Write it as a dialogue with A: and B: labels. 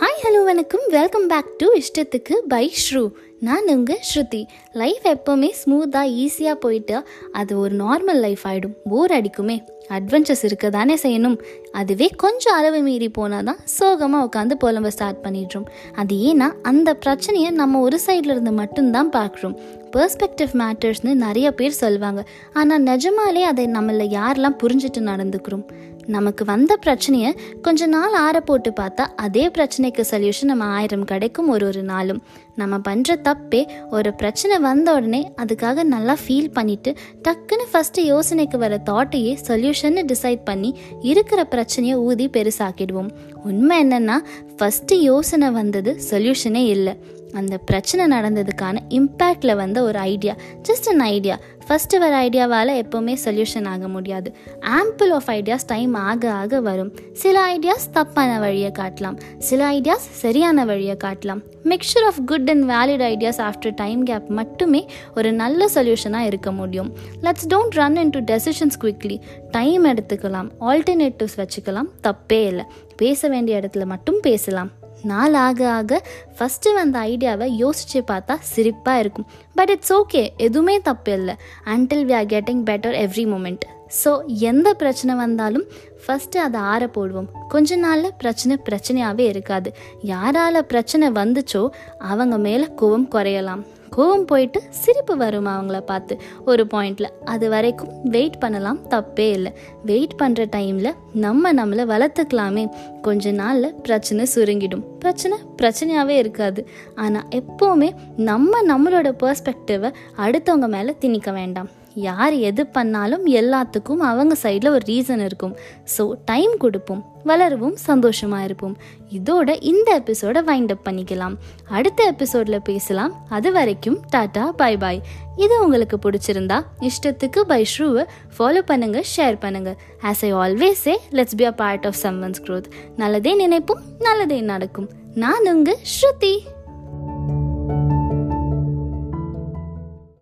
A: Hi hello வணக்கம். Welcome back to இஷ்டத்துக்கு by Shru நான் உங்கள் ஸ்ருதி. லைஃப் எப்போவுமே ஸ்மூத்தாக ஈஸியாக போயிட்டு அது ஒரு நார்மல் லைஃப் ஆகிடும் போர் அடிக்குமே. அட்வென்ச்சர்ஸ் இருக்க தானே செய்யணும். அதுவே கொஞ்சம் அளவு மீறி போனால் தான் சோகமாக உட்காந்து புலம்ப ஸ்டார்ட் பண்ணிடுறோம். அது ஏன்னா அந்த பிரச்சனையை நம்ம ஒரு சைடில் இருந்து மட்டும்தான் பார்க்குறோம். பெர்ஸ்பெக்டிவ் மேட்டர்ஸ்னு நிறைய பேர் சொல்லுவாங்க ஆனால் நிஜமாலே அதை நம்மள யாரெல்லாம் புரிஞ்சுட்டு நடந்துக்கிறோம்? நமக்கு வந்த பிரச்சனையை கொஞ்ச நாள் ஆற போட்டு பார்த்தா அதே பிரச்சனைக்கு சொல்யூஷன் நம்ம ஆயிரம் கிடைக்கும் ஒரு ஒரு நாளும். நம்ம பண்ணுற தப்பே ஒரு பிரச்சனை வந்த உடனே அதுக்காக நல்லா ஃபீல் பண்ணிட்டு டக்குன்னு ஃபஸ்ட்டு யோசனைக்கு வர தாட்டையே சொல்யூஷன்னு டிசைட் பண்ணி இருக்கிற பிரச்சனையை ஊதி பெருசாக்கிடுவோம். உண்மை என்னன்னா ஃபஸ்ட்டு யோசனை வந்தது சொல்யூஷனே இல்லை. அந்த பிரச்சனை நடந்ததுக்கான இம்பேக்டில் வந்த ஒரு idea just an idea first வர ஐடியாவால் எப்போவுமே சொல்யூஷன் ஆக முடியாது. ஆம்பிள் ஆஃப் ஐடியாஸ் டைம் ஆக ஆக வரும். சில ஐடியாஸ் தப்பான வழியை காட்டலாம். சில ஐடியாஸ் சரியான வழியை காட்டலாம். Mixture of good and valid ideas after time gap மட்டுமே ஒரு நல்ல சொல்யூஷனாக இருக்க முடியும். Let's don't run into decisions quickly time எடுத்துக்கலாம். ஆல்டர்னேட்டிவ்ஸ் வச்சுக்கலாம். தப்பே இல்லை. பேச வேண்டிய இடத்துல மட்டும் பேசலாம். நாள் ஆக ஆக ஃபஸ்ட்டு வந்த ஐடியாவை யோசித்து பார்த்தா சிரிப்பாக இருக்கும். பட் இட்ஸ் ஓகே எதுவுமே தப்பு இல்லை. Until we are getting better every moment so எந்த பிரச்சனை வந்தாலும் ஃபஸ்ட்டு அதை ஆற போடுவோம். கொஞ்ச நாளில் பிரச்சனை பிரச்சனையாகவே இருக்காது. யாரால் பிரச்சனை வந்துச்சோ அவங்க மேலே கோவம் குறையலாம். கோவம் போயிட்டு சிரிப்பு வரும் அவங்கள பார்த்து. ஒரு பாயிண்டில் அது வரைக்கும் வெயிட் பண்ணலாம் தப்பே இல்லை. வெயிட் பண்ணுற டைமில் நம்ம நம்மளை வளர்த்துக்கலாமே. கொஞ்ச நாளில் பிரச்சனை சுருங்கிடும். பிரச்சனை பிரச்சனையாகவே இருக்காது. ஆனால் எப்போவுமே நம்ம நம்மளோட பர்ஸ்பெக்டிவை அடுத்தவங்க மேலே திணிக்க வேண்டாம். யார் எது பண்ணாலும் எல்லாத்துக்கும் அவங்க சைடில் ஒரு ரீசன் இருக்கும். ஸோ டைம் கொடுப்போம் வளருவோம் சந்தோஷமாக இருப்போம். இதோட இந்த எபிசோட வைண்ட் அப் பண்ணிக்கலாம். அடுத்த எபிசோடில் பேசலாம். அது வரைக்கும் டாட்டா பாய் பாய் இது உங்களுக்கு பிடிச்சிருந்தா இஷ்டத்துக்கு பை ஷ்ரூவை ஃபாலோ பண்ணுங்கள் ஷேர் பண்ணுங்கள் as I always uh let's be a part of someone's growth நல்லதே நினைப்போம் நல்லதே நடக்கும். நான் உங்கள் ஸ்ருதி.